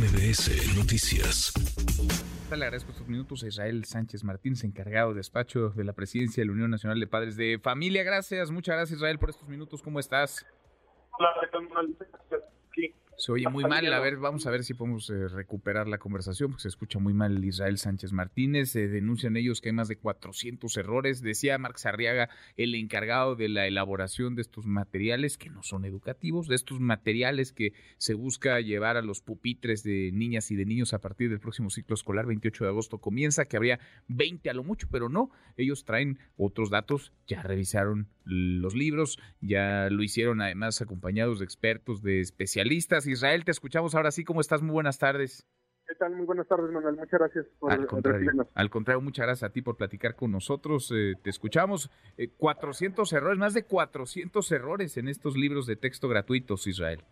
MBS Noticias. Le agradezco estos minutos a Israel Sánchez Martínez, encargado de despacho de la presidencia de la Unión Nacional de Padres de Familia. Gracias, muchas gracias Israel por estos minutos. ¿Cómo estás? Hola, se oye muy mal. A ver, vamos a ver si podemos eh, recuperar la conversación, porque se escucha muy mal Israel Sánchez Martínez. Se denuncian ellos que hay más de 400 errores. Decía Marx Arriaga, el encargado de la elaboración de estos materiales que no son educativos, de estos materiales que se busca llevar a los pupitres de niñas y de niños a partir del próximo ciclo escolar, 28 de agosto comienza, que habría 20 a lo mucho, pero no. Ellos traen otros datos, ya revisaron los libros, ya lo hicieron además acompañados de expertos, de especialistas Israel, te escuchamos ahora sí. ¿Cómo estás? Muy buenas tardes. ¿Qué tal? Muy buenas tardes, Manuel. Muchas gracias por al contrario, al contrario, muchas gracias a ti por platicar con nosotros. Eh, te escuchamos. 400 eh, errores, más de 400 errores en estos libros de texto gratuitos, Israel.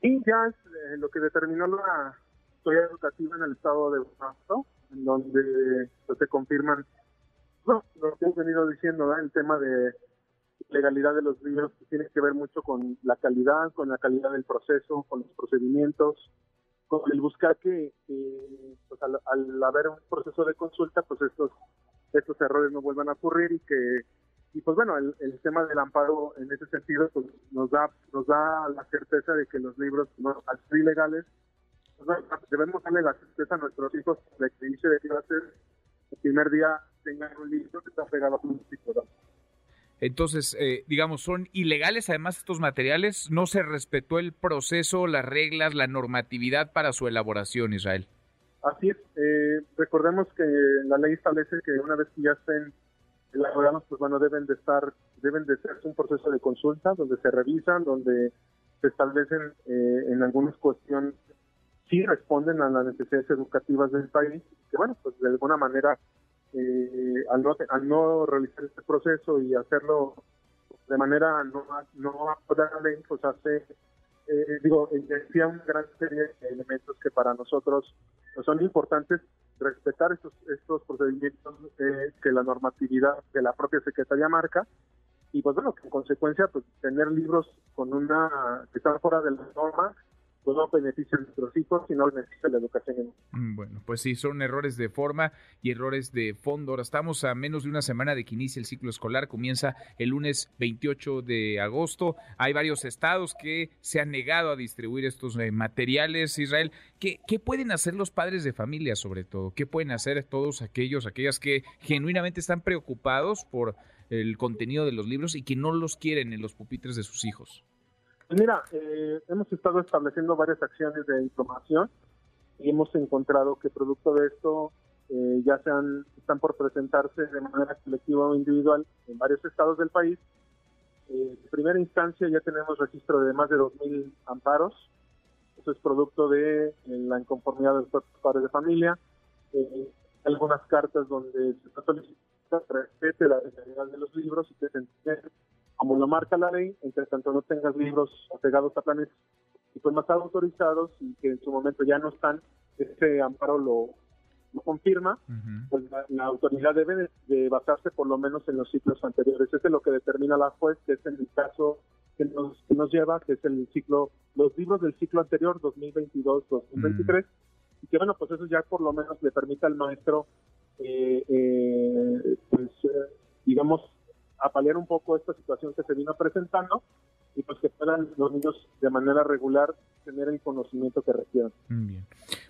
Y ya es eh, lo que determinó la historia educativa en el estado de Guanajuato, en donde pues, se confirman lo que hemos venido diciendo, el tema de legalidad de los libros que tiene que ver mucho con la calidad, con la calidad del proceso, con los procedimientos, con el buscar que, pues al, haber un proceso de consulta, pues estos estos errores no vuelvan a ocurrir y que y pues bueno el, tema del amparo en ese sentido pues nos da nos da la certeza de que los libros no al ser ilegales pues, debemos darle la certeza a nuestros hijos de que inicio de clases el primer día tengan un libro que está pegado a un sitio entonces, eh, digamos, son ilegales además estos materiales. No se respetó el proceso, las reglas, la normatividad para su elaboración, Israel. Así es. Eh, recordemos que la ley establece que una vez que ya estén elaborados, pues bueno, deben de estar, deben de ser un proceso de consulta donde se revisan, donde se establecen eh, en algunas cuestiones sí responden a las necesidades educativas del país, que bueno, pues de alguna manera eh, al, no, al no realizar este proceso y hacerlo de manera no, no pues hace, eh, digo, decía una gran serie de elementos que para nosotros pues, son importantes respetar estos, estos procedimientos eh, que la normatividad de la propia Secretaría marca. Y pues bueno, en consecuencia pues tener libros con una que están fuera de la norma pues no beneficia a nuestros hijos, sino beneficia a la educación. Mm, bueno, pues sí, son errores de forma y errores de fondo. Ahora estamos a menos de una semana de que inicie el ciclo escolar, comienza el lunes 28 de agosto. Hay varios estados que se han negado a distribuir estos eh, materiales. Israel, ¿qué, ¿qué pueden hacer los padres de familia sobre todo? ¿Qué pueden hacer todos aquellos, aquellas que genuinamente están preocupados por el contenido de los libros y que no los quieren en los pupitres de sus hijos? Pues mira, eh, hemos estado estableciendo varias acciones de información y hemos encontrado que producto de esto eh, ya sean, están por presentarse de manera colectiva o individual en varios estados del país. Eh, en primera instancia ya tenemos registro de más de 2.000 amparos. Eso es producto de la inconformidad de los padres de familia. algunas cartas donde se solicita respete la legalidad de los libros y que se lo marca la ley, entre tanto no tengas libros apegados a planes y pues más autorizados y que en su momento ya no están, ese amparo lo, confirma, pues la, autoridad debe de, basarse por lo menos en los ciclos anteriores. Ese es lo que determina la juez, que es el caso que nos, que nos lleva, que es el ciclo, los libros del ciclo anterior, 2022-2023, y que bueno, pues eso ya por lo menos le permite al maestro, eh, eh, pues, eh, digamos, a paliar un poco esta situación que se vino presentando y pues que puedan los niños de manera regular tener el conocimiento que requieran. Bien.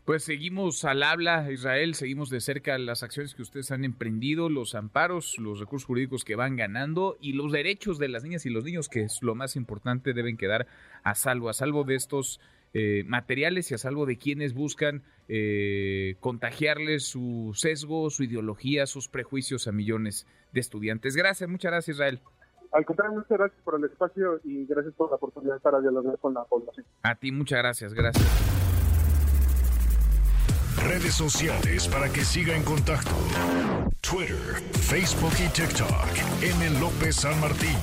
Pues seguimos al habla, Israel, seguimos de cerca las acciones que ustedes han emprendido, los amparos, los recursos jurídicos que van ganando y los derechos de las niñas y los niños, que es lo más importante, deben quedar a salvo, a salvo de estos eh, materiales y a salvo de quienes buscan eh, contagiarles su sesgo, su ideología, sus prejuicios a millones de estudiantes. Gracias, muchas gracias Israel. Al contrario, muchas gracias por el espacio y gracias por la oportunidad para dialogar con la población. A ti, muchas gracias, gracias. Redes sociales para que siga en contacto: Twitter, Facebook y TikTok. M. López San Martín.